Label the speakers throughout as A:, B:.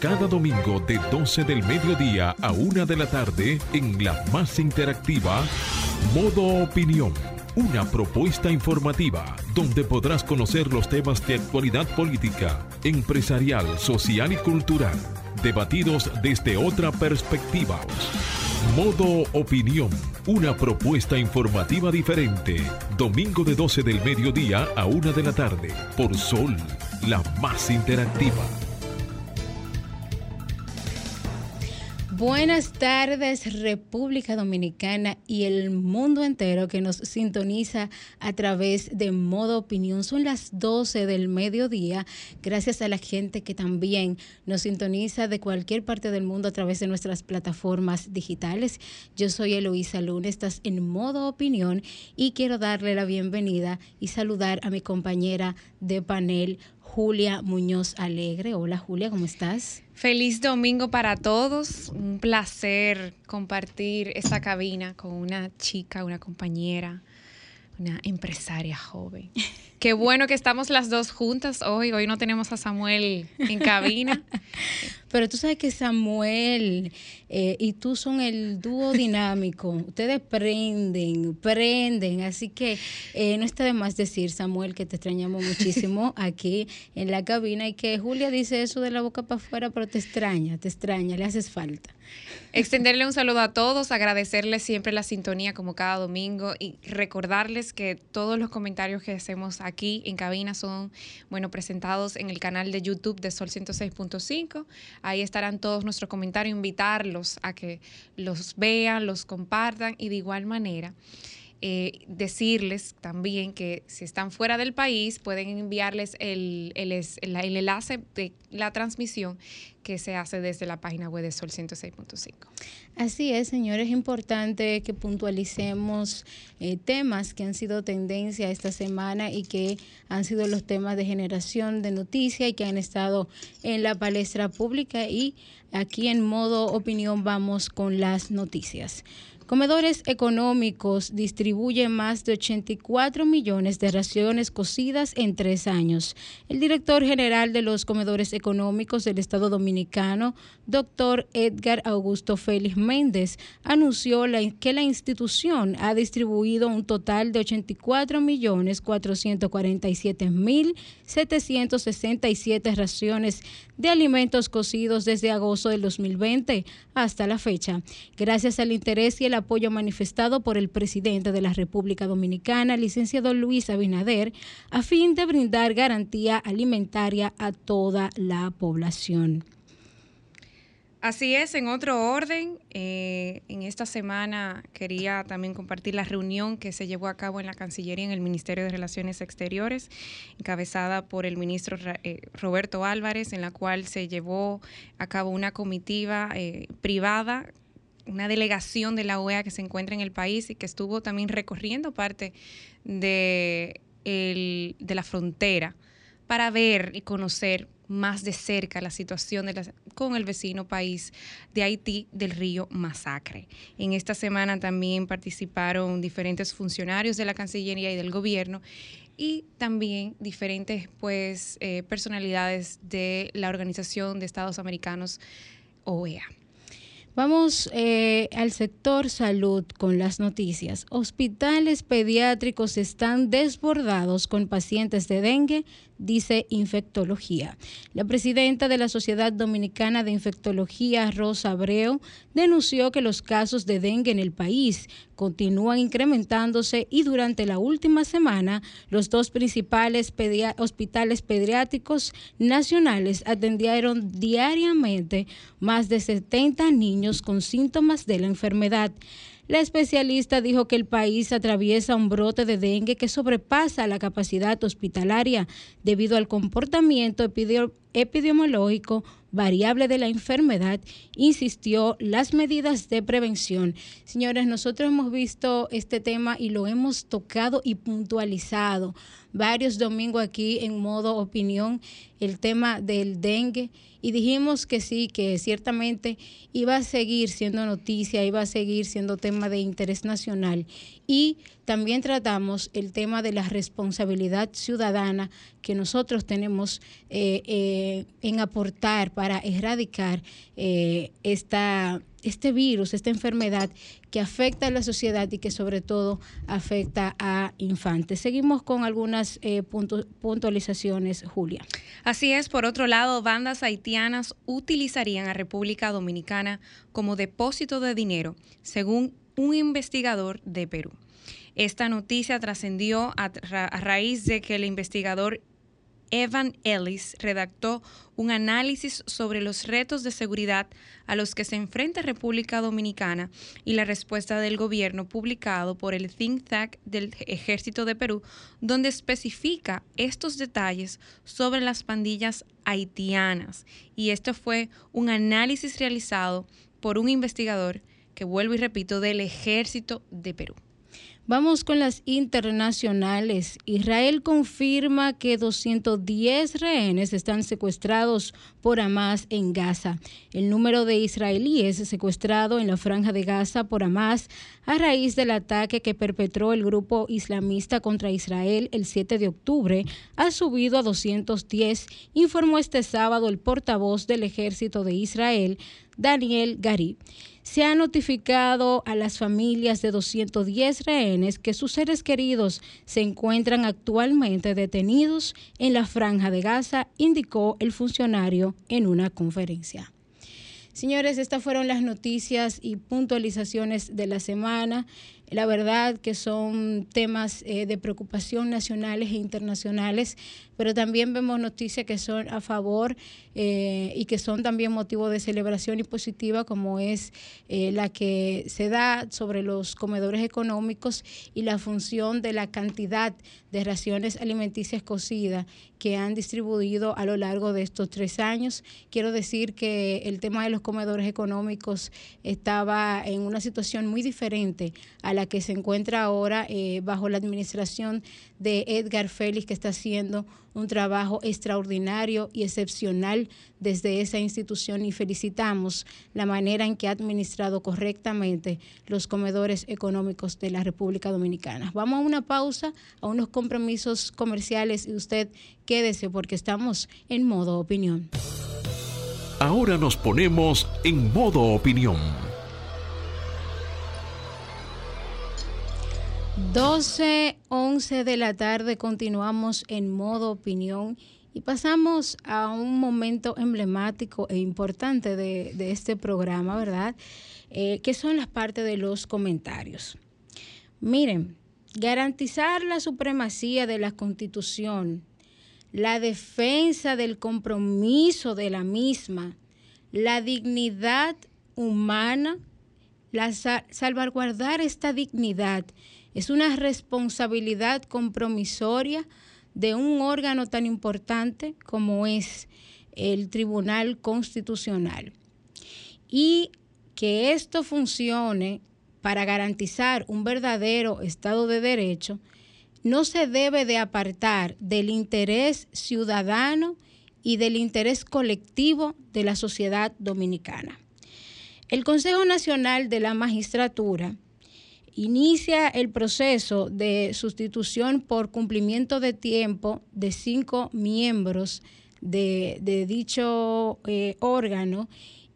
A: Cada domingo de 12 del mediodía a 1 de la tarde en la más interactiva Modo Opinión. Una propuesta informativa donde podrás conocer los temas de actualidad política, empresarial, social y cultural, debatidos desde otra perspectiva. Modo Opinión, una propuesta informativa diferente. Domingo de 12 del mediodía a 1 de la tarde, por Sol, la más interactiva.
B: Buenas tardes República Dominicana y el mundo entero que nos sintoniza a través de Modo Opinión. Son las 12 del mediodía, gracias a la gente que también nos sintoniza de cualquier parte del mundo a través de nuestras plataformas digitales. Yo soy Eloísa Luna, estás en Modo Opinión y quiero darle la bienvenida y saludar a mi compañera de panel, Julia Muñoz Alegre. Hola Julia, ¿cómo estás?
C: Feliz domingo para todos. Un placer compartir esta cabina con una chica, una compañera, una empresaria joven. Qué bueno que estamos las dos juntas hoy. Hoy no tenemos a Samuel en cabina.
B: Pero tú sabes que Samuel eh, y tú son el dúo dinámico. Ustedes prenden, prenden. Así que eh, no está de más decir, Samuel, que te extrañamos muchísimo aquí en la cabina y que Julia dice eso de la boca para afuera, pero te extraña, te extraña, le haces falta.
C: Extenderle un saludo a todos, agradecerles siempre la sintonía como cada domingo y recordarles que todos los comentarios que hacemos aquí en cabina son, bueno, presentados en el canal de YouTube de Sol 106.5. Ahí estarán todos nuestros comentarios, invitarlos a que los vean, los compartan y de igual manera. Eh, decirles también que si están fuera del país pueden enviarles el, el, el, enlace de la transmisión que se hace desde la página web de Sol 106.5.
B: Así es, señores, es importante que puntualicemos eh, temas que han sido tendencia esta semana y que han sido los temas de generación de noticias y que han estado en la palestra pública y aquí en modo opinión vamos con las noticias. Comedores Económicos distribuye más de 84 millones de raciones cocidas en tres años. El director general de los Comedores Económicos del Estado Dominicano, doctor Edgar Augusto Félix Méndez, anunció que la institución ha distribuido un total de 84 millones 447 mil 767 raciones de alimentos cocidos desde agosto del 2020 hasta la fecha. Gracias al interés y el apoyo manifestado por el presidente de la República Dominicana, licenciado Luis Abinader, a fin de brindar garantía alimentaria a toda la población.
C: Así es, en otro orden, eh, en esta semana quería también compartir la reunión que se llevó a cabo en la Cancillería en el Ministerio de Relaciones Exteriores, encabezada por el ministro eh, Roberto Álvarez, en la cual se llevó a cabo una comitiva eh, privada una delegación de la OEA que se encuentra en el país y que estuvo también recorriendo parte de, de la frontera para ver y conocer más de cerca la situación de con el vecino país de Haití del río Masacre. En esta semana también participaron diferentes funcionarios de la Cancillería y del gobierno y también diferentes pues, eh, personalidades de la Organización de Estados Americanos OEA.
B: Vamos eh, al sector salud con las noticias. Hospitales pediátricos están desbordados con pacientes de dengue dice infectología. La presidenta de la Sociedad Dominicana de Infectología, Rosa Abreu, denunció que los casos de dengue en el país continúan incrementándose y durante la última semana los dos principales hospitales pediátricos nacionales atendieron diariamente más de 70 niños con síntomas de la enfermedad. La especialista dijo que el país atraviesa un brote de dengue que sobrepasa la capacidad hospitalaria debido al comportamiento epidemiológico variable de la enfermedad, insistió las medidas de prevención. Señores, nosotros hemos visto este tema y lo hemos tocado y puntualizado varios domingos aquí en modo opinión el tema del dengue. Y dijimos que sí, que ciertamente iba a seguir siendo noticia, iba a seguir siendo tema de interés nacional. Y también tratamos el tema de la responsabilidad ciudadana que nosotros tenemos eh, eh, en aportar para erradicar eh, esta, este virus, esta enfermedad que afecta a la sociedad y que sobre todo afecta a infantes. Seguimos con algunas eh, puntualizaciones, Julia.
C: Así es, por otro lado, bandas haitianas utilizarían a República Dominicana como depósito de dinero, según un investigador de Perú. Esta noticia trascendió a, a, raíz de que el investigador Evan Ellis redactó un análisis sobre los retos de seguridad a los que se enfrenta República Dominicana y la respuesta del gobierno publicado por el think tank del Ejército de Perú, donde especifica estos detalles sobre las pandillas haitianas. Y esto fue un análisis realizado por un investigador que vuelvo y repito del Ejército de Perú.
B: Vamos con las internacionales. Israel confirma que 210 rehenes están secuestrados por Hamas en Gaza. El número de israelíes secuestrados en la franja de Gaza por Hamas a raíz del ataque que perpetró el grupo islamista contra Israel el 7 de octubre ha subido a 210, informó este sábado el portavoz del ejército de Israel, Daniel Gari se ha notificado a las familias de 210 rehenes que sus seres queridos se encuentran actualmente detenidos en la franja de Gaza, indicó el funcionario en una conferencia. Señores, estas fueron las noticias y puntualizaciones de la semana. La verdad que son temas eh, de preocupación nacionales e internacionales pero también vemos noticias que son a favor eh, y que son también motivo de celebración y positiva, como es eh, la que se da sobre los comedores económicos y la función de la cantidad de raciones alimenticias cocidas que han distribuido a lo largo de estos tres años. Quiero decir que el tema de los comedores económicos estaba en una situación muy diferente a la que se encuentra ahora eh, bajo la administración de Edgar Félix, que está haciendo un trabajo extraordinario y excepcional desde esa institución y felicitamos la manera en que ha administrado correctamente los comedores económicos de la República Dominicana. Vamos a una pausa, a unos compromisos comerciales y usted quédese porque estamos en modo opinión.
A: Ahora nos ponemos en modo opinión
B: 12, 11 de la tarde continuamos en modo opinión y pasamos a un momento emblemático e importante de, este programa, ¿verdad? Eh, que son las partes de los comentarios. Miren, garantizar la supremacía de la constitución, la defensa del compromiso de la misma, la dignidad humana, la salvaguardar esta dignidad es una responsabilidad compromisoria de un órgano tan importante como es el Tribunal Constitucional. Y que esto funcione para garantizar un verdadero Estado de Derecho, no se debe de apartar del interés ciudadano y del interés colectivo de la sociedad dominicana. El Consejo Nacional de la Magistratura inicia el proceso de sustitución por cumplimiento de tiempo de cinco miembros de, dicho eh, órgano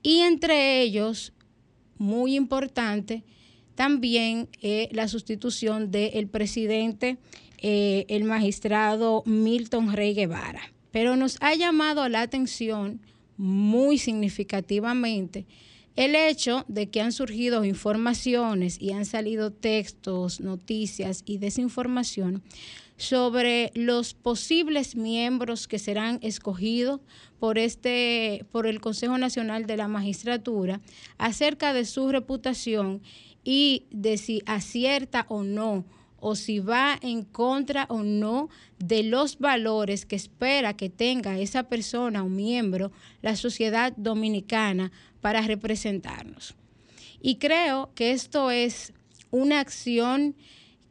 B: y entre ellos, muy importante, también eh, la sustitución del presidente, eh, el magistrado Milton Rey Guevara. Pero nos ha llamado la atención muy significativamente el hecho de que han surgido informaciones y han salido textos, noticias y desinformación sobre los posibles miembros que serán escogidos por este por el Consejo Nacional de la Magistratura acerca de su reputación y de si acierta o no o si va en contra o no de los valores que espera que tenga esa persona o miembro la sociedad dominicana para representarnos. Y creo que esto es una acción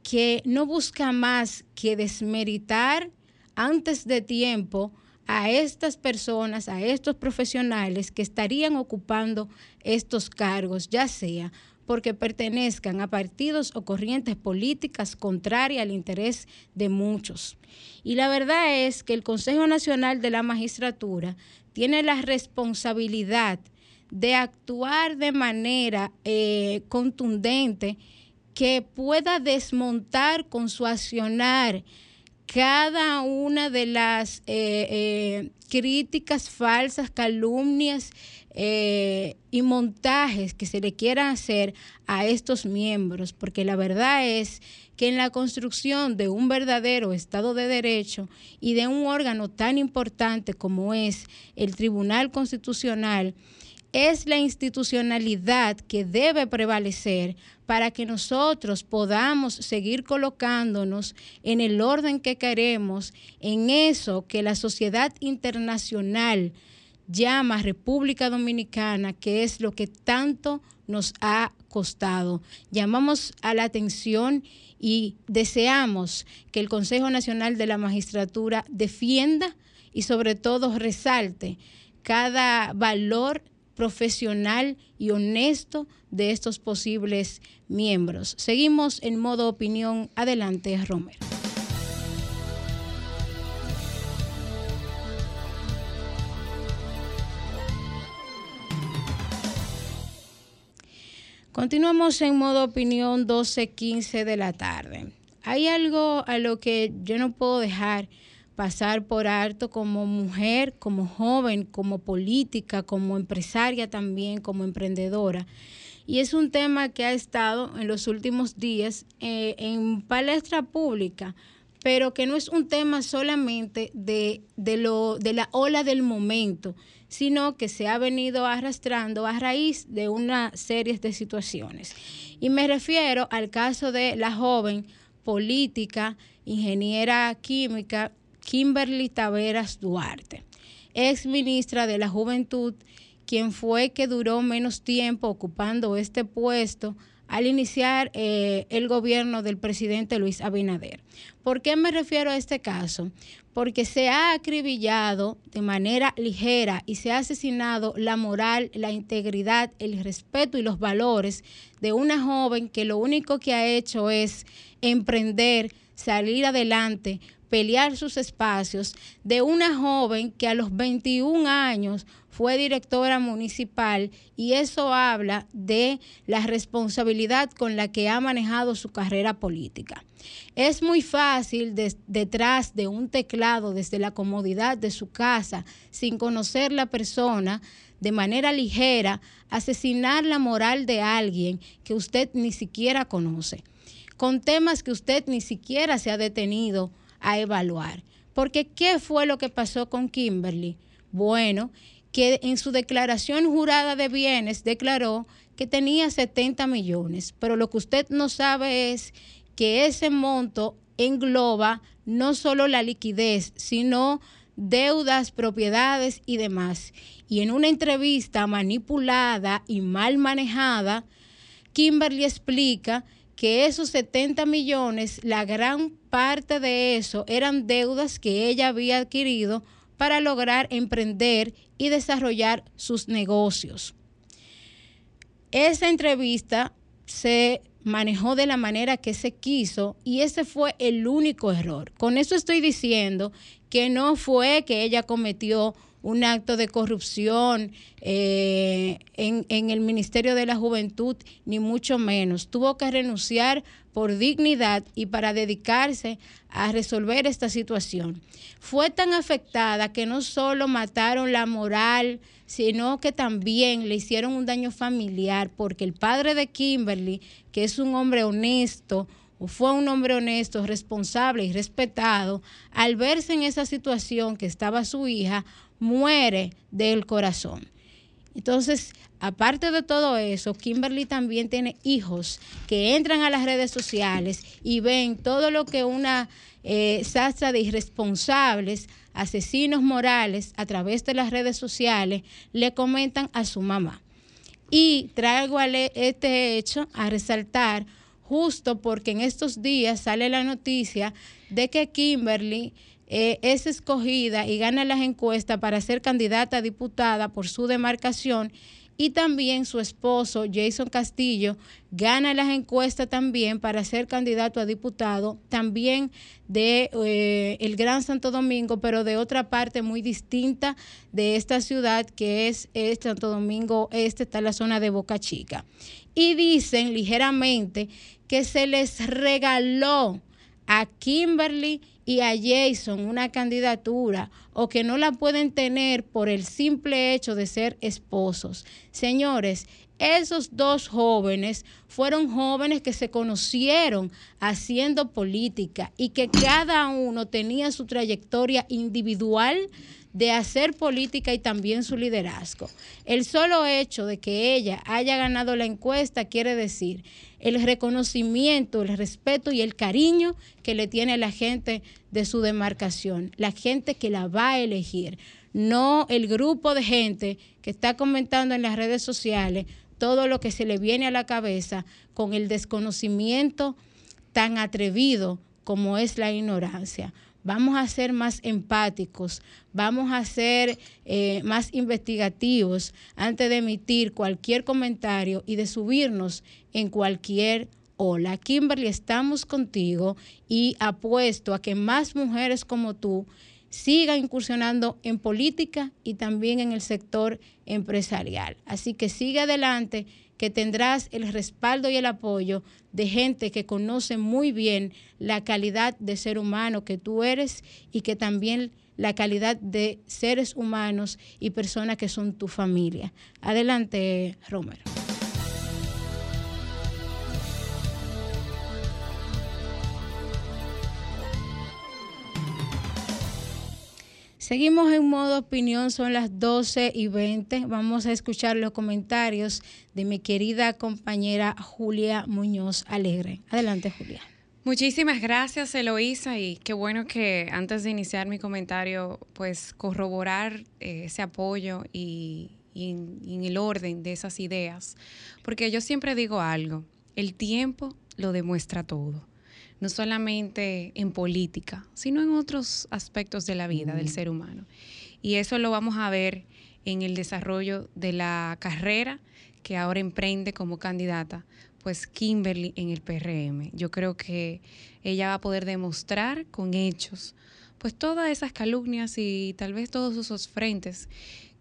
B: que no busca más que desmeritar antes de tiempo a estas personas, a estos profesionales que estarían ocupando estos cargos, ya sea porque pertenezcan a partidos o corrientes políticas contrarias al interés de muchos. Y la verdad es que el Consejo Nacional de la Magistratura tiene la responsabilidad de actuar de manera eh, contundente que pueda desmontar con su cada una de las eh, eh, críticas falsas, calumnias y montajes que se le quieran hacer a estos miembros, porque la verdad es que en la construcción de un verdadero Estado de Derecho y de un órgano tan importante como es el Tribunal Constitucional, es la institucionalidad que debe prevalecer para que nosotros podamos seguir colocándonos en el orden que queremos, en eso que la sociedad internacional llama República Dominicana, que es lo que tanto nos ha costado. Llamamos a la atención y deseamos que el Consejo Nacional de la Magistratura defienda y sobre todo resalte cada valor profesional y honesto de estos posibles miembros. Seguimos en modo opinión. Adelante, Romero. Continuamos en modo opinión 12.15 de la tarde. Hay algo a lo que yo no puedo dejar pasar por alto como mujer, como joven, como política, como empresaria también, como emprendedora. Y es un tema que ha estado en los últimos días eh, en palestra pública, pero que no es un tema solamente de, de, lo, de la ola del momento, sino que se ha venido arrastrando a raíz de una serie de situaciones. Y me refiero al caso de la joven política, ingeniera química Kimberly Taveras Duarte, ex ministra de la Juventud, quien fue que duró menos tiempo ocupando este puesto al iniciar eh, el gobierno del presidente Luis Abinader. ¿Por qué me refiero a este caso? Porque se ha acribillado de manera ligera y se ha asesinado la moral, la integridad, el respeto y los valores de una joven que lo único que ha hecho es emprender, salir adelante, pelear sus espacios de una joven que a los 21 años fue directora municipal y eso habla de la responsabilidad con la que ha manejado su carrera política. Es muy fácil detrás de un teclado, desde la comodidad de su casa, sin conocer la persona, de manera ligera, asesinar la moral de alguien que usted ni siquiera conoce, con temas que usted ni siquiera se ha detenido a evaluar. Porque ¿qué fue lo que pasó con Kimberly? Bueno, que en su declaración jurada de bienes declaró que tenía 70 millones, pero lo que usted no sabe es que ese monto engloba no solo la liquidez, sino deudas, propiedades y demás. Y en una entrevista manipulada y mal manejada, Kimberly explica que esos 70 millones, la gran parte de eso eran deudas que ella había adquirido para lograr emprender y desarrollar sus negocios. Esa entrevista se manejó de la manera que se quiso y ese fue el único error. Con eso estoy diciendo que no fue que ella cometió un acto de corrupción eh, en, en el Ministerio de la Juventud, ni mucho menos. Tuvo que renunciar por dignidad y para dedicarse a resolver esta situación. Fue tan afectada que no solo mataron la moral, sino que también le hicieron un daño familiar, porque el padre de Kimberly, que es un hombre honesto, fue un hombre honesto, responsable y respetado, al verse en esa situación que estaba su hija, muere del corazón. Entonces, aparte de todo eso, Kimberly también tiene hijos que entran a las redes sociales y ven todo lo que una eh, de irresponsables, asesinos morales, a través de las redes sociales, le comentan a su mamá. Y traigo este hecho a resaltar justo porque en estos días sale la noticia de que Kimberly eh, es escogida y gana las encuestas para ser candidata a diputada por su demarcación y también su esposo Jason Castillo gana las encuestas también para ser candidato a diputado, también de eh, el Gran Santo Domingo, pero de otra parte muy distinta de esta ciudad que es, es Santo Domingo Este, está la zona de Boca Chica. Y dicen ligeramente que se les regaló a Kimberly y a Jason una candidatura o que no la pueden tener por el simple hecho de ser esposos. Señores, esos dos jóvenes fueron jóvenes que se conocieron haciendo política y que cada uno tenía su trayectoria individual de hacer política y también su liderazgo. El solo hecho de que ella haya ganado la encuesta quiere decir el reconocimiento, el respeto y el cariño que le tiene la gente de su demarcación, la gente que la va a elegir, no el grupo de gente que está comentando en las redes sociales todo lo que se le viene a la cabeza con el desconocimiento tan atrevido como es la ignorancia vamos a ser más empáticos, vamos a ser eh, más investigativos antes de emitir cualquier comentario y de subirnos en cualquier ola. Kimberly, estamos contigo y apuesto a que más mujeres como tú sigan incursionando en política y también en el sector empresarial. Así que sigue adelante que tendrás el respaldo y el apoyo de gente que conoce muy bien la calidad de ser humano que tú eres y que también la calidad de seres humanos y personas que son tu familia. Adelante, Romero. Seguimos en modo opinión, son las 12 y 20. Vamos a escuchar los comentarios de mi querida compañera Julia Muñoz Alegre. Adelante, Julia.
C: Muchísimas gracias, Eloísa, y qué bueno que antes de iniciar mi comentario, pues corroborar eh, ese apoyo y, y en el orden de esas ideas, porque yo siempre digo algo, el tiempo lo demuestra todo no solamente en política, sino en otros aspectos de la vida del ser humano. Y eso lo vamos a ver en el desarrollo de la carrera que ahora emprende como candidata, pues Kimberly en el PRM. Yo creo que ella va a poder demostrar con hechos, pues todas esas calumnias y tal vez todos esos frentes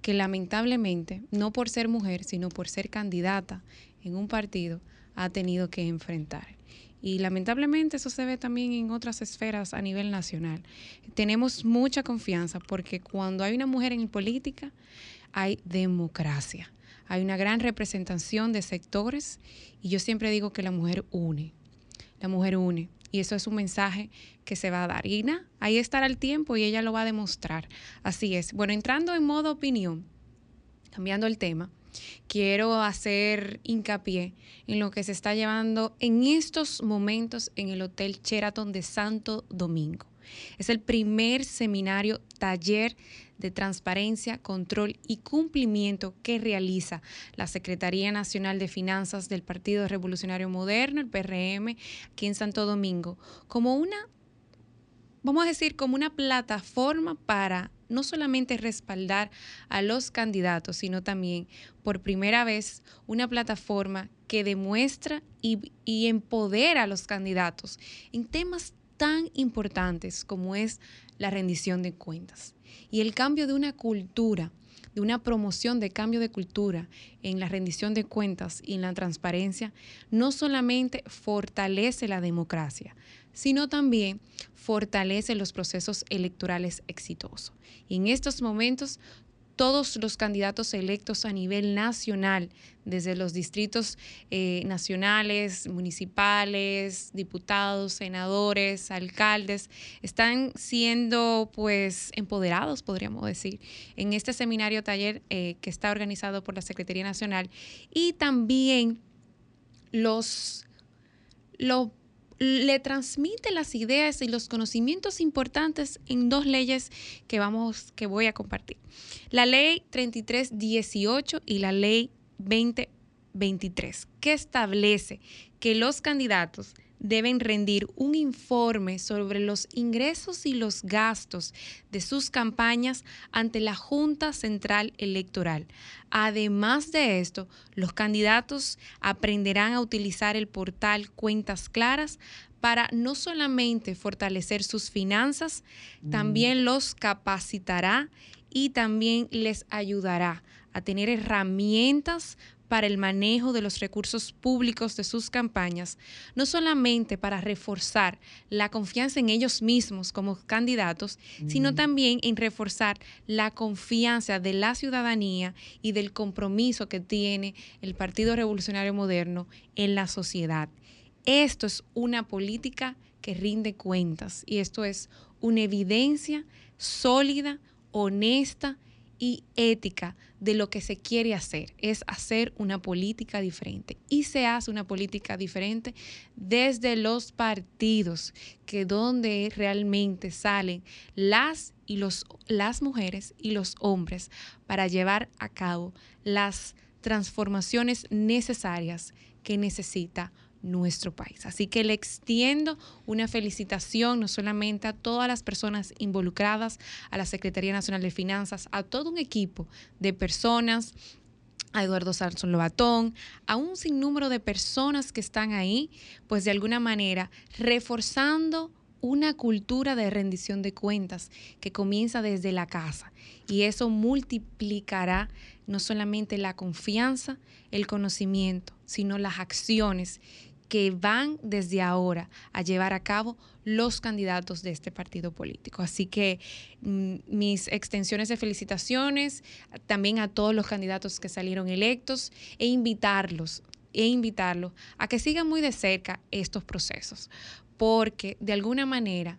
C: que lamentablemente, no por ser mujer, sino por ser candidata en un partido, ha tenido que enfrentar. Y lamentablemente eso se ve también en otras esferas a nivel nacional. Tenemos mucha confianza porque cuando hay una mujer en política, hay democracia. Hay una gran representación de sectores y yo siempre digo que la mujer une. La mujer une. Y eso es un mensaje que se va a dar. Y nada, ahí estará el tiempo y ella lo va a demostrar. Así es. Bueno, entrando en modo opinión, cambiando el tema, quiero hacer hincapié en lo que se está llevando en estos momentos en el Hotel Sheraton de Santo Domingo. Es el primer seminario taller de transparencia, control y cumplimiento que realiza la Secretaría Nacional de Finanzas del Partido Revolucionario Moderno, el PRM, aquí en Santo Domingo, como una, vamos a decir, como una plataforma para no solamente respaldar a los candidatos, sino también por primera vez una plataforma que demuestra y, empodera a los candidatos en temas tan importantes como es la rendición de cuentas. Y el cambio de una cultura, de una promoción de cambio de cultura en la rendición de cuentas y en la transparencia, no solamente fortalece la democracia, sino también fortalece los procesos electorales exitosos. Y en estos momentos, todos los candidatos electos a nivel nacional, desde los distritos eh, nacionales, municipales, diputados, senadores, alcaldes, están siendo pues empoderados, podríamos decir, en este seminario taller eh, que está organizado por la Secretaría Nacional y también los, los le transmite las ideas y los conocimientos importantes en dos leyes que vamos que voy a compartir. La Ley 3318 y la Ley 2023, que establece que los candidatos deben rendir un informe sobre los ingresos y los gastos de sus campañas ante la Junta Central Electoral. Además de esto, los candidatos aprenderán a utilizar el portal Cuentas Claras para no solamente fortalecer sus finanzas, también los capacitará y también les ayudará a tener herramientas para el manejo de los recursos públicos de sus campañas, no solamente para reforzar la confianza en ellos mismos como candidatos, sino también en reforzar la confianza de la ciudadanía y del compromiso que tiene el Partido Revolucionario Moderno en la sociedad. Esto es una política que rinde cuentas y esto es una evidencia sólida, honesta y ética de lo que se quiere hacer, es hacer una política diferente. Y se hace una política diferente desde los partidos, que donde realmente salen las y los las mujeres y los hombres para llevar a cabo las transformaciones necesarias que necesita nuestro país. Así que le extiendo una felicitación no solamente a todas las personas involucradas, a la Secretaría Nacional de Finanzas, a todo un equipo de personas, a Eduardo Sansón Lobatón, a un sinnúmero de personas que están ahí, pues de alguna manera reforzando una cultura de rendición de cuentas que comienza desde la casa y eso multiplicará no solamente la confianza, el conocimiento, sino las acciones que van desde ahora a llevar a cabo los candidatos de este partido político. Así que mm, mis extensiones de felicitaciones también a todos los candidatos que salieron electos e invitarlos e invitarlos a que sigan muy de cerca estos procesos, porque de alguna manera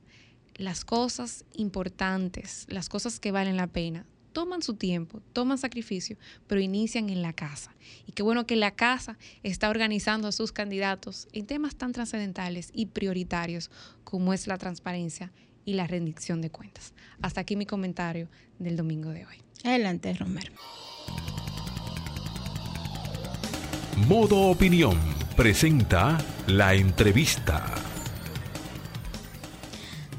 C: las cosas importantes, las cosas que valen la pena, toman su tiempo, toman sacrificio, pero inician en la casa. Y qué bueno que la casa está organizando a sus candidatos en temas tan trascendentales y prioritarios como es la transparencia y la rendición de cuentas. Hasta aquí mi comentario del domingo de hoy.
B: Adelante, Romero.
A: Modo Opinión presenta la entrevista.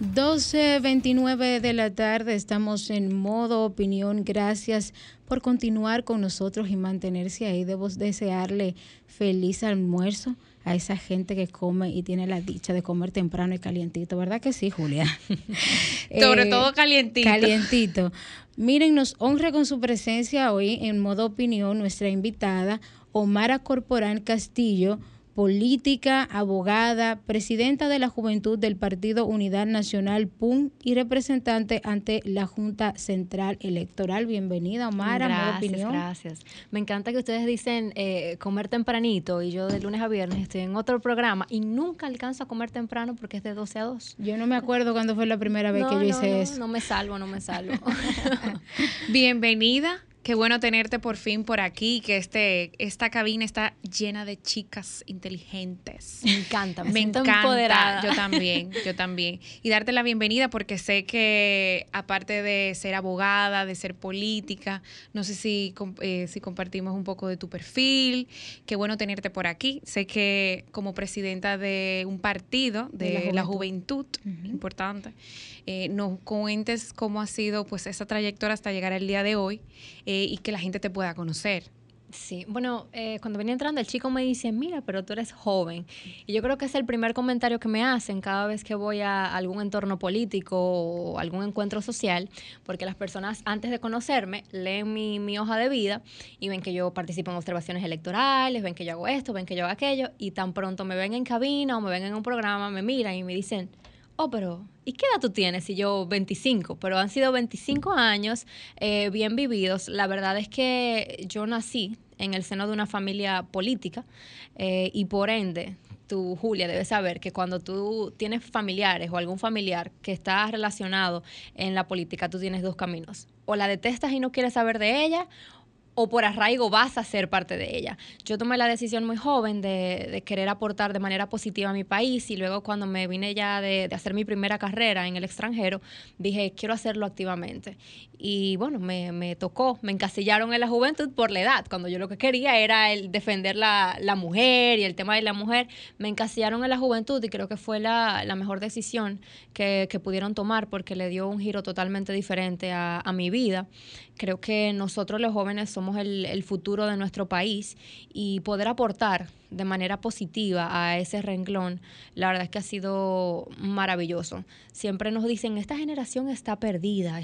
B: 12.29 de la tarde, estamos en modo opinión. Gracias por continuar con nosotros y mantenerse ahí. Debo desearle feliz almuerzo a esa gente que come y tiene la dicha de comer temprano y calientito, ¿verdad que sí, Julia?
C: Sobre eh, todo calientito.
B: Calientito. Miren, nos honra con su presencia hoy en modo opinión nuestra invitada, Omara Corporán Castillo política, abogada, presidenta de la Juventud del Partido Unidad Nacional PUN y representante ante la Junta Central Electoral. Bienvenida, Omar.
D: Gracias, opinión. gracias. Me encanta que ustedes dicen eh, comer tempranito y yo de lunes a viernes estoy en otro programa y nunca alcanzo a comer temprano porque es de 12 a 2.
B: Yo no me acuerdo cuándo fue la primera vez que yo hice eso.
D: No, me salvo, no me salvo.
C: Bienvenida. Qué bueno tenerte por fin por aquí, que este, esta cabina está llena de chicas inteligentes.
D: Me encanta, me, encanta.
C: Yo también, yo también. Y darte la bienvenida porque sé que aparte de ser abogada, de ser política, no sé si, eh, si compartimos un poco de tu perfil. Qué bueno tenerte por aquí. Sé que como presidenta de un partido de, la juventud, importante, eh, nos cuentes cómo ha sido pues esa trayectoria hasta llegar al día de hoy eh, y que la gente te pueda conocer.
D: Sí, bueno, eh, cuando venía entrando el chico me dice, mira, pero tú eres joven. Y yo creo que es el primer comentario que me hacen cada vez que voy a algún entorno político o algún encuentro social, porque las personas antes de conocerme leen mi, mi hoja de vida y ven que yo participo en observaciones electorales, ven que yo hago esto, ven que yo hago aquello, y tan pronto me ven en cabina o me ven en un programa, me miran y me dicen, oh, pero ¿y qué edad tú tienes? Y yo 25, pero han sido 25 años eh, bien vividos. La verdad es que yo nací en el seno de una familia política eh, y por ende tú, Julia, debes saber que cuando tú tienes familiares o algún familiar que está relacionado en la política, tú tienes dos caminos. O la detestas y no quieres saber de ella, o por arraigo vas a ser parte de ella. Yo tomé la decisión muy joven de, querer aportar de manera positiva a mi país y luego cuando me vine ya de, hacer mi primera carrera en el extranjero, dije, quiero hacerlo activamente. Y bueno, me, tocó, me encasillaron en la juventud por la edad, cuando yo lo que quería era el defender la, mujer y el tema de la mujer, me encasillaron en la juventud y creo que fue la, mejor decisión que, pudieron tomar porque le dio un giro totalmente diferente a, a mi vida. Creo que nosotros los jóvenes somos el, futuro de nuestro país y poder aportar de manera positiva a ese renglón, la verdad es que ha sido maravilloso. Siempre nos dicen, esta generación está perdida,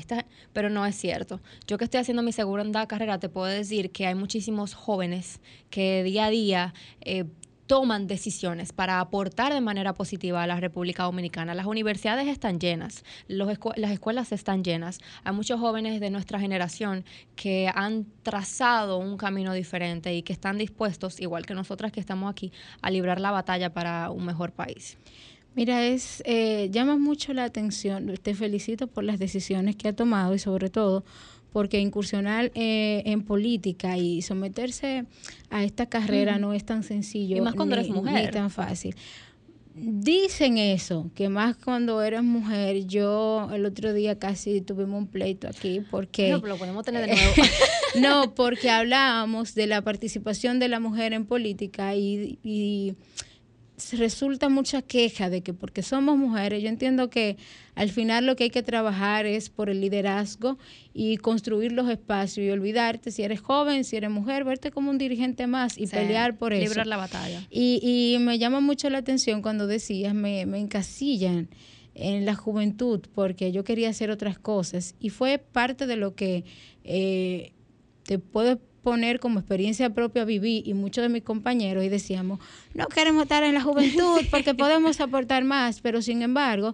D: pero no es cierto. Yo que estoy haciendo mi segunda carrera, te puedo decir que hay muchísimos jóvenes que día a día eh, toman decisiones para aportar de manera positiva a la República Dominicana. Las universidades están llenas, las escuelas están llenas. Hay muchos jóvenes de nuestra generación que han trazado un camino diferente y que están dispuestos, igual que nosotras que estamos aquí, a librar la batalla para un mejor país.
B: Mira, es eh, llama mucho la atención. Te felicito por las decisiones que ha tomado y sobre todo porque incursionar eh, en política y someterse a esta carrera no es tan sencillo.
D: Y más cuando eres mujer.
B: Ni tan fácil. Dicen eso, que más cuando eres mujer, yo el otro día casi tuvimos un pleito aquí porque...
D: No, pero lo podemos tener de nuevo.
B: no, porque hablábamos de la participación de la mujer en política y, y resulta mucha queja de que porque somos mujeres, yo entiendo que al final lo que hay que trabajar es por el liderazgo y construir los espacios y olvidarte si eres joven, si eres mujer, verte como un dirigente más y pelear por eso.
D: Librar la batalla.
B: Y, y, me llama mucho la atención cuando decías, me, me encasillan en la juventud porque yo quería hacer otras cosas y fue parte de lo que eh, te puedo poner como experiencia propia viví y muchos de mis compañeros y decíamos, no queremos estar en la juventud porque podemos aportar más, pero sin embargo,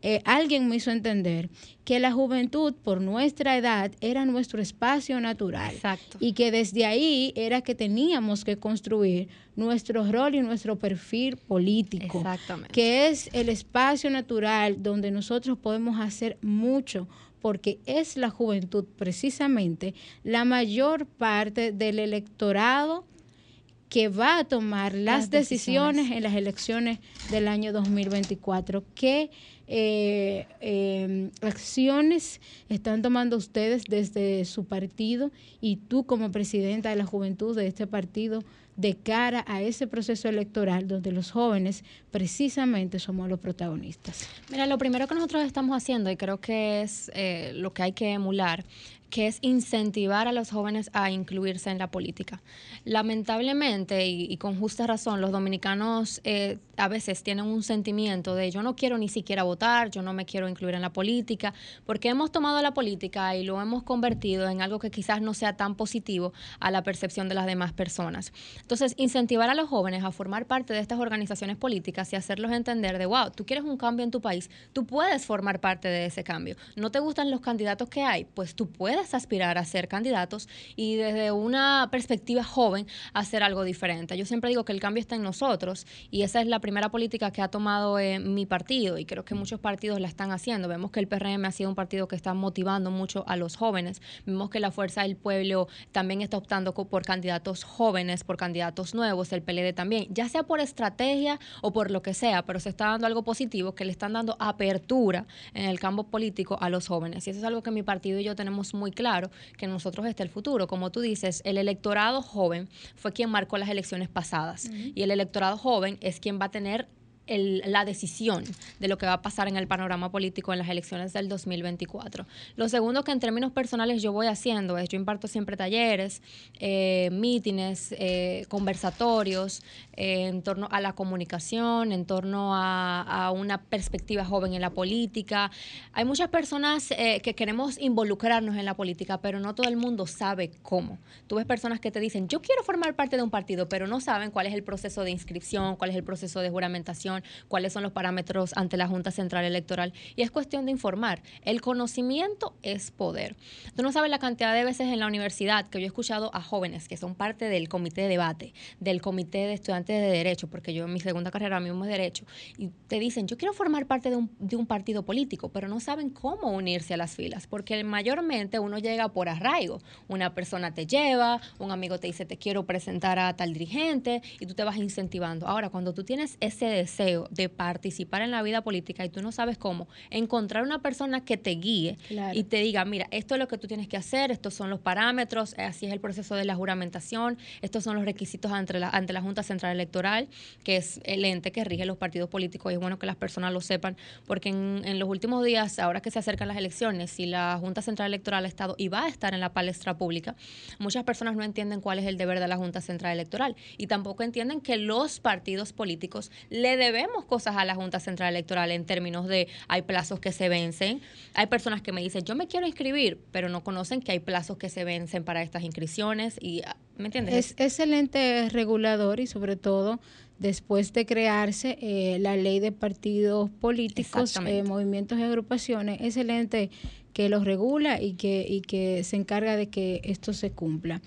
B: eh, alguien me hizo entender que la juventud por nuestra edad era nuestro espacio natural y que desde ahí era que teníamos que construir nuestro rol y nuestro perfil político, que es el espacio natural donde nosotros podemos hacer mucho porque es la juventud precisamente la mayor parte del electorado que va a tomar las, decisiones. en las elecciones del año 2024. ¿Qué eh, em, acciones están tomando ustedes desde su partido y tú como presidenta de la juventud de este partido de cara a ese proceso electoral donde los jóvenes precisamente somos los protagonistas?
D: Mira, lo primero que nosotros estamos haciendo, y creo que es eh, lo que hay que emular, que es incentivar a los jóvenes a incluirse en la política. Lamentablemente, y, con justa razón, los dominicanos eh, a veces tienen un sentimiento de yo no quiero ni siquiera votar, yo no me quiero incluir en la política, porque hemos tomado la política y lo hemos convertido en algo que quizás no sea tan positivo a la percepción de las demás personas. Entonces, incentivar a los jóvenes a formar parte de estas organizaciones políticas y hacerlos entender de, wow, tú quieres un cambio en tu país, tú puedes formar parte de ese cambio. ¿No te gustan los candidatos que hay? Pues tú puedes aspirar a ser candidatos y desde una perspectiva joven hacer algo diferente. Yo siempre digo que el cambio está en nosotros y esa es la primera política que ha tomado eh, mi partido y creo que muchos partidos la están haciendo. Vemos que el PRM ha sido un partido que está motivando mucho a los jóvenes. Vemos que la Fuerza del Pueblo también está optando por candidatos jóvenes, por candidatos nuevos, el PLD también, ya sea por estrategia o por lo que sea, pero se está dando algo positivo que le están dando apertura en el campo político a los jóvenes. Y eso es algo que mi partido y yo tenemos muy claro que nosotros está el futuro. Como tú dices, el electorado joven fue quien marcó las elecciones pasadas y el electorado joven es quien va a tener la decisión de lo que va a pasar en el panorama político en las elecciones del 2024. Lo segundo que en términos personales yo voy haciendo es, yo imparto siempre talleres, eh, mítines, eh, conversatorios eh, en torno a la comunicación, en torno a, a, una perspectiva joven en la política. Hay muchas personas que queremos involucrarnos en la política, pero no todo el mundo sabe cómo. Tú ves personas que te dicen, yo quiero formar parte de un partido, pero no saben cuál es el proceso de inscripción, cuál es el proceso de juramentación información, cuáles son los parámetros ante la Junta Central Electoral. Y es cuestión de informar. El conocimiento es poder. Tú no sabes la cantidad de veces en la universidad que yo he escuchado a jóvenes que son parte del comité de debate, del comité de estudiantes de derecho, porque yo en mi segunda carrera mismo es derecho, y te dicen, yo quiero formar parte de un, de un partido político, pero no saben cómo unirse a las filas, porque mayormente uno llega por arraigo. Una persona te lleva, un amigo te dice, te quiero presentar a tal dirigente, y tú te vas incentivando. Ahora, cuando tú tienes ese deseo de participar en la vida política y tú no sabes cómo, encontrar una persona que te guíe y te diga, mira, esto es lo que tú tienes que hacer, estos son los parámetros, así es el proceso de la juramentación, estos son los requisitos ante la, ante la Junta Central Electoral, que es el ente que rige los partidos políticos, y es bueno que las personas lo sepan, porque en, en los últimos días, ahora que se acercan las elecciones, si la Junta Central Electoral ha estado y va a estar en la palestra pública, muchas personas no entienden cuál es el deber de la Junta Central Electoral y tampoco entienden que los partidos políticos le debemos cosas a la Junta Central Electoral en términos de hay plazos que se vencen, hay personas que me dicen yo me quiero inscribir, pero no conocen que hay plazos que se vencen para estas inscripciones y ¿me entiendes?
B: Es excelente regulador y sobre todo después de crearse eh, la ley de partidos políticos, eh, movimientos y agrupaciones, excelente que los regula y que, y que se encarga de que esto se cumpla.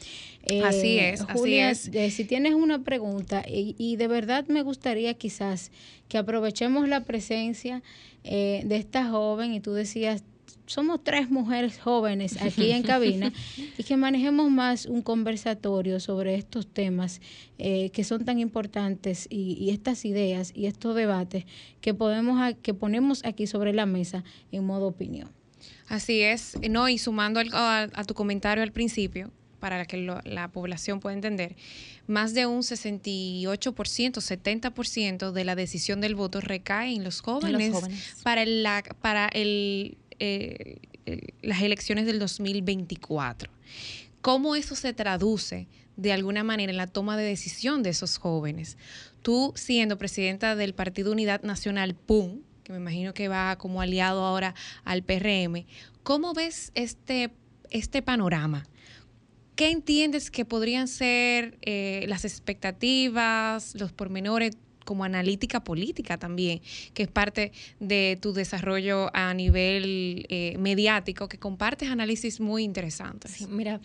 C: así es,
B: Julia,
C: así es.
B: si tienes una pregunta, y, y, de verdad me gustaría quizás que aprovechemos la presencia eh, de esta joven, y tú decías, somos tres mujeres jóvenes aquí en cabina y que manejemos más un conversatorio sobre estos temas eh, que son tan importantes y, y, estas ideas y estos debates que podemos que ponemos aquí sobre la mesa en modo opinión.
C: Así es, no y sumando al, a, a, tu comentario al principio para que lo, la población pueda entender, más de un 68%, 70% de la decisión del voto recae en los jóvenes,
D: en los jóvenes.
C: para la para el eh, las elecciones del 2024. ¿Cómo eso se traduce de alguna manera en la toma de decisión de esos jóvenes? Tú siendo presidenta del Partido Unidad Nacional, PUM, que me imagino que va como aliado ahora al PRM, ¿cómo ves este, este panorama? ¿Qué entiendes que podrían ser eh, las expectativas, los pormenores como analítica política también, que es parte de tu desarrollo a nivel eh, mediático, que compartes análisis muy interesantes.
D: Mira,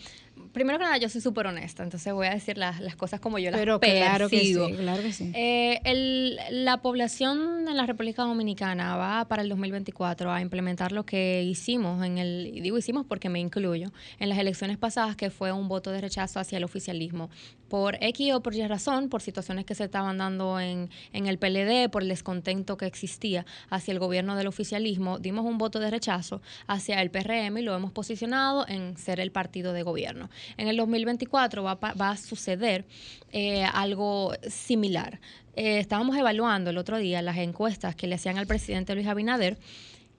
D: primero que nada, yo soy súper honesta, entonces voy a decir las, las, cosas como yo las Pero
B: claro
D: percibo.
B: Que sí, claro que sí.
D: Eh, el, la población en la República Dominicana va para el 2024 a implementar lo que hicimos en el, y digo hicimos porque me incluyo, en las elecciones pasadas, que fue un voto de rechazo hacia el oficialismo. Por X o por Y razón, por situaciones que se estaban dando en, en el PLD, por el descontento que existía hacia el gobierno del oficialismo, dimos un voto de rechazo hacia el PRM y lo hemos posicionado en ser el partido de gobierno. En el 2024 va, va a suceder eh, algo similar. Eh, estábamos evaluando el otro día las encuestas que le hacían al presidente Luis Abinader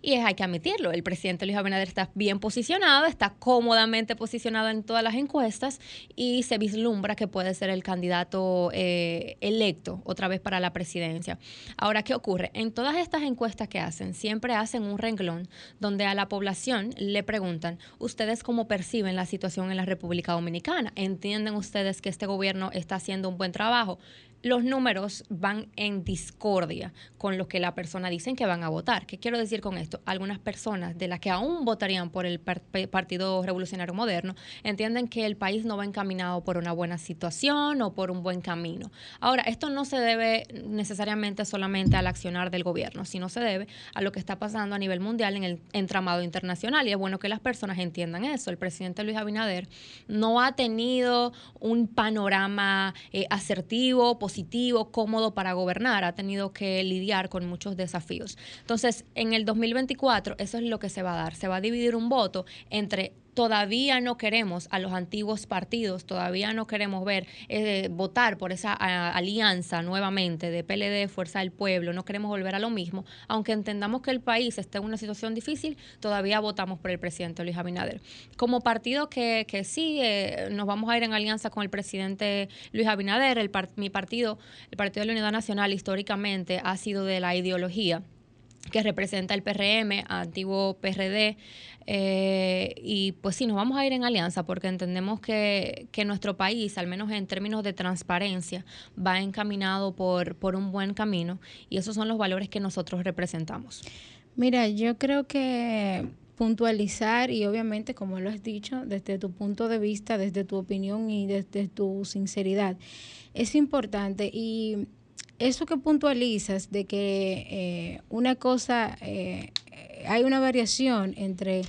D: y es, hay que admitirlo, el presidente Luis Abinader está bien posicionado, está cómodamente posicionado en todas las encuestas y se vislumbra que puede ser el candidato eh, electo otra vez para la presidencia. Ahora, ¿qué ocurre? En todas estas encuestas que hacen, siempre hacen un renglón donde a la población le preguntan, ¿ustedes cómo perciben la situación en la República Dominicana? ¿Entienden ustedes que este gobierno está haciendo un buen trabajo? los números van en discordia con lo que la persona dicen que van a votar. ¿Qué quiero decir con esto? Algunas personas de las que aún votarían por el Partido Revolucionario Moderno entienden que el país no va encaminado por una buena situación o por un buen camino. Ahora, esto no se debe necesariamente solamente al accionar del gobierno, sino se debe a lo que está pasando a nivel mundial en el entramado internacional. Y es bueno que las personas entiendan eso. El presidente Luis Abinader no ha tenido un panorama eh, asertivo, positivo, cómodo para gobernar, ha tenido que lidiar con muchos desafíos. Entonces, en el 2024 eso es lo que se va a dar, se va a dividir un voto entre todavía no queremos a los antiguos partidos, todavía no queremos ver eh, votar por esa alianza nuevamente de PLD, Fuerza del Pueblo, no queremos volver a lo mismo, aunque entendamos que el país está en una situación difícil, todavía votamos por el presidente Luis Abinader. Como partido que, que sí, eh, nos vamos a ir en alianza con el presidente Luis Abinader, mi partido, el Partido de la Unidad Nacional históricamente ha sido de la ideología que representa el PRM, antiguo PRD. Eh, y pues sí, nos vamos a ir en alianza porque entendemos que, que, nuestro país, al menos en términos de transparencia, va encaminado por, por un buen camino y esos son los valores que nosotros representamos.
B: Mira, yo creo que puntualizar y obviamente, como lo has dicho, desde tu punto de vista, desde tu opinión y desde tu sinceridad, es importante y eso que puntualizas de que eh, una cosa, eh, hay una variación entre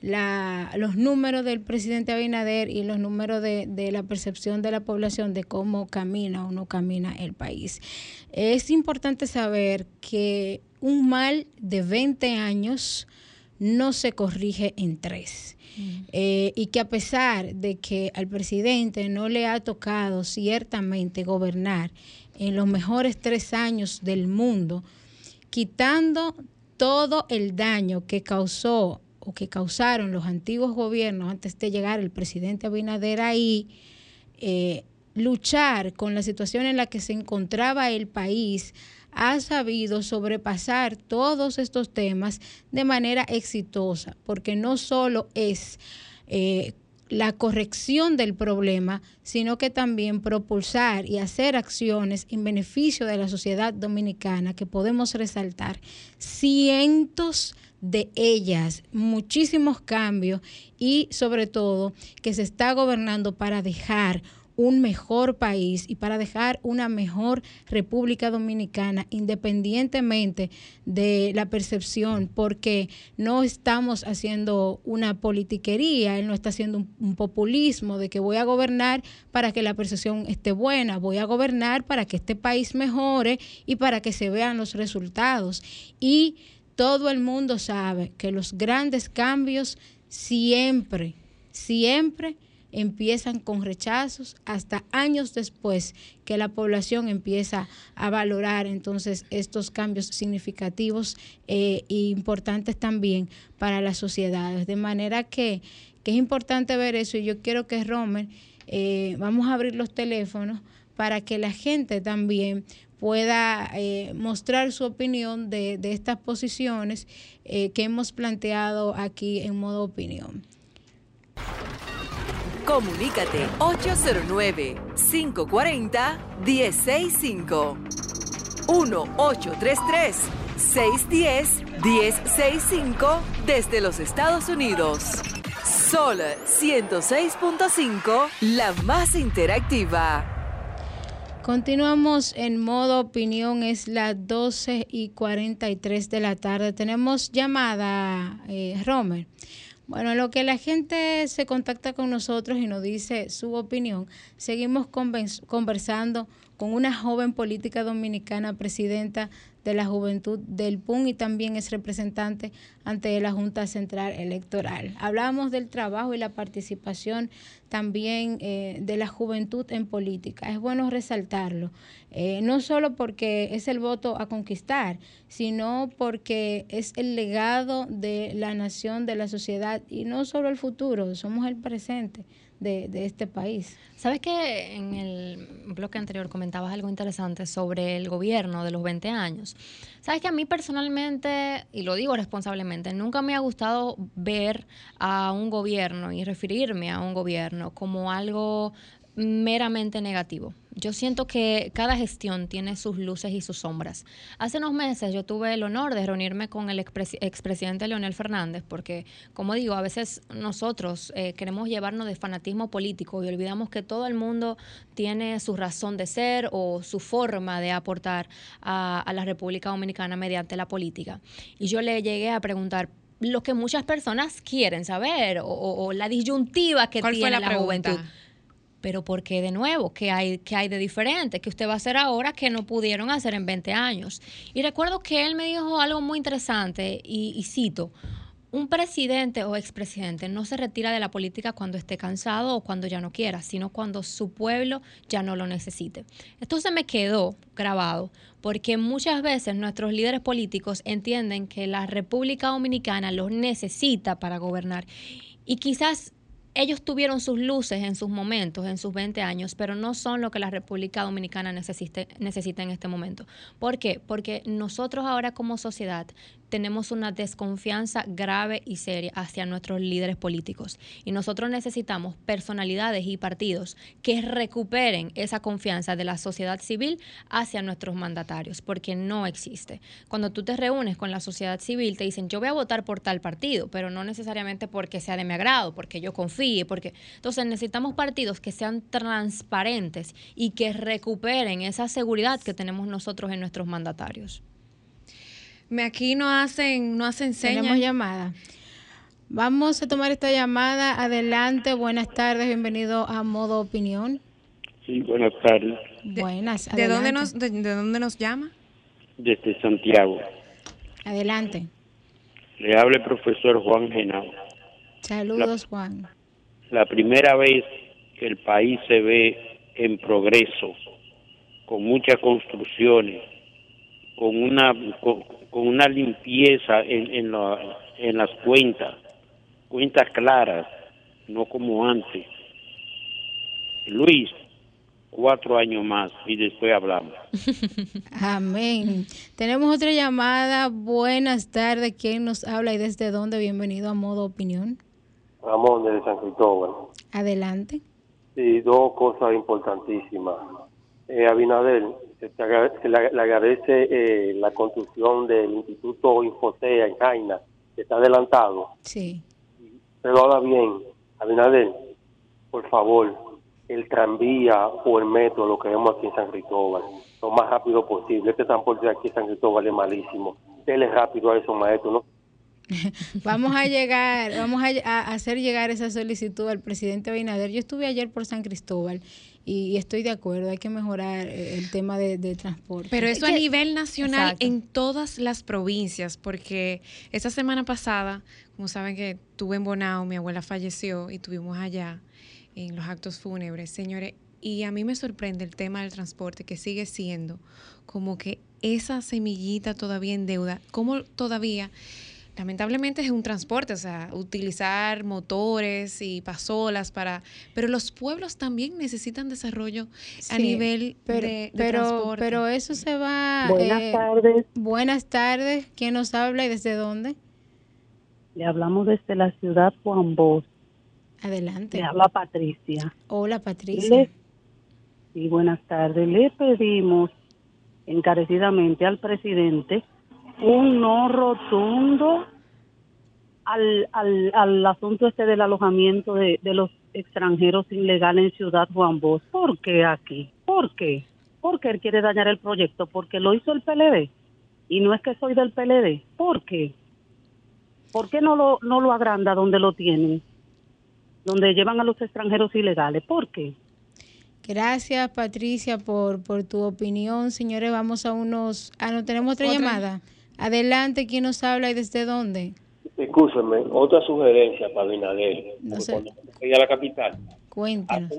B: la, los números del presidente Abinader y los números de, de, la percepción de la población de cómo camina o no camina el país. Es importante saber que un mal de 20 años no se corrige en tres. Mm. Eh, y que a pesar de que al presidente no le ha tocado ciertamente gobernar en los mejores tres años del mundo, quitando todo el daño que causó o que causaron los antiguos gobiernos antes de llegar el presidente Abinader ahí, eh, luchar con la situación en la que se encontraba el país, ha sabido sobrepasar todos estos temas de manera exitosa, porque no solo es eh, la corrección del problema, sino que también propulsar y hacer acciones en beneficio de la sociedad dominicana que podemos resaltar. Cientos de ellas, muchísimos cambios y sobre todo que se está gobernando para dejar un mejor país y para dejar una mejor República Dominicana independientemente de la percepción, porque no estamos haciendo una politiquería, él no está haciendo un, populismo de que voy a gobernar para que la percepción esté buena, voy a gobernar para que este país mejore y para que se vean los resultados. Y todo el mundo sabe que los grandes cambios siempre, siempre empiezan con rechazos hasta años después que la población empieza a valorar entonces estos cambios significativos e importantes también para las sociedades. De manera que, es importante ver eso y yo quiero que Romer, eh, vamos a abrir los teléfonos para que la gente también pueda eh, mostrar su opinión de, estas posiciones que hemos planteado aquí en modo opinión.
E: Comunícate 809-540-1065. 1-833-610-1065 desde los Estados Unidos. Sol 106.5, la más interactiva.
B: Continuamos en modo opinión, es las 12 y 43 de la tarde. Tenemos llamada, eh, Romer. Bueno, lo que la gente se contacta con nosotros y nos dice su opinión, seguimos conversando con una joven política dominicana, presidenta de la Juventud del PUN y también es representante ante la Junta Central Electoral. Hablamos del trabajo y la participación también eh, de la juventud en política. Es bueno resaltarlo, eh, no solo porque es el voto a conquistar, sino porque es el legado de la nación, de la sociedad y no solo el futuro, somos el presente de, este país.
D: Sabes que en el bloque anterior comentabas algo interesante sobre el gobierno de los 20 años. Sabes que a mí personalmente, y lo digo responsablemente, nunca me ha gustado ver a un gobierno y referirme a un gobierno como algo meramente negativo. Yo siento que cada gestión tiene sus luces y sus sombras. Hace unos meses yo tuve el honor de reunirme con el expresidente Leonel Fernández, porque, como digo, a veces nosotros eh, queremos llevarnos de fanatismo político y olvidamos que todo el mundo tiene su razón de ser o su forma de aportar a, la República Dominicana mediante la política. Y yo le llegué a preguntar, lo que muchas personas quieren saber o, la disyuntiva que tiene la, la juventud pero porque de nuevo, ¿qué hay, qué hay de diferente? ¿Qué usted va a hacer ahora que no pudieron hacer en 20 años? Y recuerdo que él me dijo algo muy interesante y, cito, un presidente o expresidente no se retira de la política cuando esté cansado o cuando ya no quiera, sino cuando su pueblo ya no lo necesite. Esto se me quedó grabado porque muchas veces nuestros líderes políticos entienden que la República Dominicana los necesita para gobernar y quizás ellos tuvieron sus luces en sus momentos, en sus 20 años, pero no son lo que la República Dominicana necesita en este momento. ¿Por qué? Porque nosotros ahora como sociedad tenemos una desconfianza grave y seria hacia nuestros líderes políticos. Y nosotros necesitamos personalidades y partidos que recuperen esa confianza de la sociedad civil hacia nuestros mandatarios, porque no existe. Cuando tú te reúnes con la sociedad civil, te dicen, yo voy a votar por tal partido, pero no necesariamente porque sea de mi agrado, porque yo confíe, porque... Entonces necesitamos partidos que sean transparentes y que recuperen esa seguridad que tenemos nosotros en nuestros mandatarios.
C: Me aquí no hacen, no hacen señas.
B: Tenemos llamada. Vamos a tomar esta llamada. Adelante, buenas tardes, bienvenido a Modo Opinión.
F: Sí, buenas tardes.
B: buenas.
C: ¿De dónde, nos, de, dónde nos llama?
F: Desde Santiago.
B: Adelante.
F: Le habla el profesor Juan Genao.
B: Saludos, Juan.
F: La primera vez que el país se ve en progreso, con muchas construcciones, con una con, una limpieza en, en, en las cuentas, cuentas claras, no como antes. Luis, cuatro años más y después hablamos.
B: Amén. Tenemos otra llamada. Buenas tardes. ¿Quién nos habla y desde dónde? Bienvenido a Modo Opinión.
G: Ramón de San Cristóbal.
B: Adelante.
G: Sí, dos cosas importantísimas. Eh, Abinadel, se, le, agradece eh, la construcción del Instituto Infotea en Jaina, que está adelantado.
B: Sí.
G: Pero ahora bien, Abinader, por favor, el tranvía o el metro, lo que vemos aquí en San Cristóbal, lo más rápido posible. Este transporte aquí en San Cristóbal es malísimo. Dele rápido a esos maestros, ¿no?
B: vamos a llegar, vamos a, hacer llegar esa solicitud al presidente Abinader. Yo estuve ayer por San Cristóbal y, estoy de acuerdo, hay que mejorar eh, el tema de, transporte.
C: Pero eso a nivel nacional en todas las provincias, porque esa semana pasada, como saben que tuve en Bonao, mi abuela falleció y tuvimos allá en los actos fúnebres, señores, y a mí me sorprende el tema del transporte, que sigue siendo como que esa semillita todavía en deuda, como todavía lamentablemente es un transporte, o sea, utilizar motores y pasolas para, pero los pueblos también necesitan desarrollo a nivel de,
B: pero,
C: transporte.
B: Pero eso se va.
H: Buenas eh, tardes.
B: Buenas tardes. ¿Quién nos habla y desde dónde?
H: Le hablamos desde la ciudad Juan Bosch.
B: Adelante.
H: Le habla Patricia.
B: Hola Patricia.
H: sí, buenas tardes. Le pedimos encarecidamente al presidente un no rotundo al, al, al asunto este del alojamiento de, de los extranjeros ilegales en Ciudad Juan Bosch. ¿Por qué aquí? ¿Por qué? Porque él quiere dañar el proyecto, porque lo hizo el PLD. Y no es que soy del PLD. ¿Por qué? ¿Por qué no lo, no lo agranda donde lo tienen? Donde llevan a los extranjeros ilegales. ¿Por qué?
B: Gracias, Patricia, por, por tu opinión. Señores, vamos a unos... Ah, ¿no tenemos otra, llamada? Adelante, ¿quién nos habla y desde dónde?
G: Escúchame, otra sugerencia para Binader.
B: No sé.
G: Cuando a la capital.
B: Cuéntanos.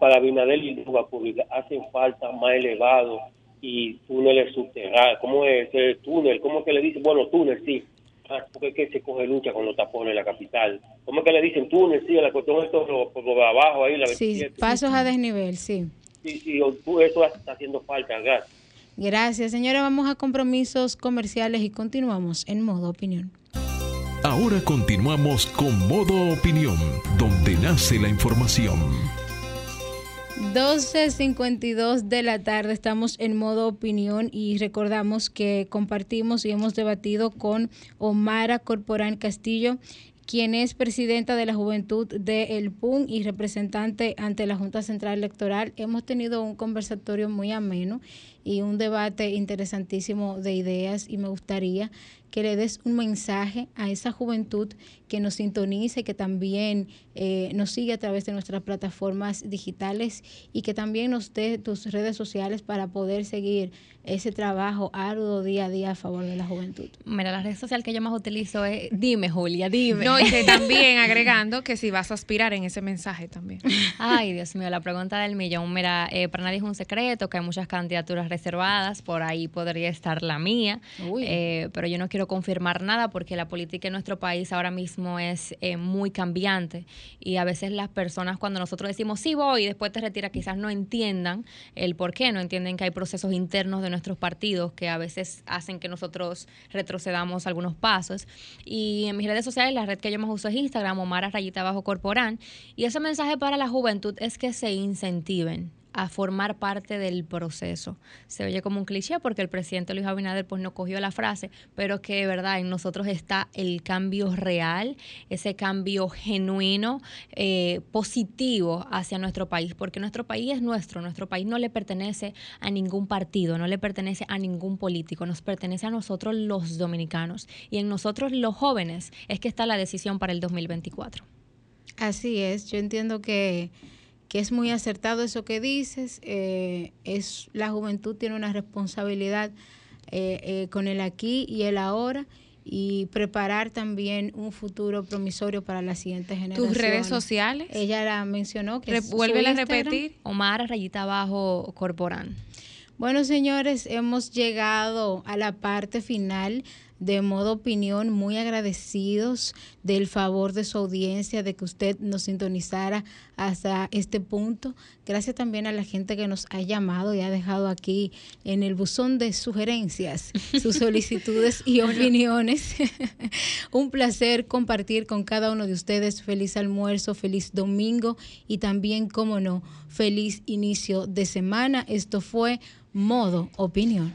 G: para Binader y Luga Pública hacen falta más elevados y túneles subterráneos. ¿Cómo es ese túnel? ¿Cómo es que le dicen? Bueno, túnel, sí. Ah, porque es que se coge lucha con los tapones en la capital. ¿Cómo es que le dicen túnel? Sí, la cuestión es todo por, por abajo ahí. La
B: sí, pasos a desnivel, sí.
G: Sí, sí, eso está haciendo falta, gracias.
B: Gracias, señora. Vamos a compromisos comerciales y continuamos en modo opinión.
A: Ahora continuamos con modo opinión, donde nace la información.
B: 12.52 de la tarde estamos en modo opinión y recordamos que compartimos y hemos debatido con Omara Corporán Castillo, quien es presidenta de la Juventud de El PUN y representante ante la Junta Central Electoral. Hemos tenido un conversatorio muy ameno y un debate interesantísimo de ideas y me gustaría que le des un mensaje a esa juventud que nos sintonice, que también eh, nos sigue a través de nuestras plataformas digitales y que también nos dé tus redes sociales para poder seguir ese trabajo arduo día a día a favor de la juventud.
D: Mira, la red social que yo más utilizo es dime, Julia, dime.
C: No, y que también agregando que si vas a aspirar en ese mensaje también.
D: Ay, Dios mío, la pregunta del millón. Mira, eh, para nadie es un secreto que hay muchas candidaturas reservadas, por ahí podría estar la mía, eh, pero yo no quiero confirmar nada porque la política en nuestro país ahora mismo es eh, muy cambiante y a veces las personas cuando nosotros decimos sí voy y después te retira quizás no entiendan el por qué, no entienden que hay procesos internos de nuestros partidos que a veces hacen que nosotros retrocedamos algunos pasos. Y en mis redes sociales, la red que yo más uso es Instagram, Omar Rayita Bajo Corporán. Y ese mensaje para la juventud es que se incentiven a formar parte del proceso. Se oye como un cliché porque el presidente Luis Abinader pues no cogió la frase, pero que de verdad en nosotros está el cambio real, ese cambio genuino, eh, positivo hacia nuestro país, porque nuestro país es nuestro, nuestro país no le pertenece a ningún partido, no le pertenece a ningún político, nos pertenece a nosotros los dominicanos y en nosotros los jóvenes es que está la decisión para el 2024.
B: Así es, yo entiendo que, que es muy acertado eso que dices. eh, es La juventud tiene una responsabilidad eh, eh, con el aquí y el ahora y preparar también un futuro promisorio para las siguientes generaciones.
C: Tus redes sociales.
B: Ella la mencionó. Que
C: vuélvela a repetir.
D: Omar Rayita Bajo Corporán.
B: Bueno, señores, hemos llegado a la parte final de modo opinión, muy agradecidos del favor de su audiencia, de que usted nos sintonizara hasta este punto. Gracias también a la gente que nos ha llamado y ha dejado aquí en el buzón de sugerencias sus solicitudes y opiniones. Un placer compartir con cada uno de ustedes. Feliz almuerzo, feliz domingo y también, como no, feliz inicio de semana. Esto fue Modo Opinión.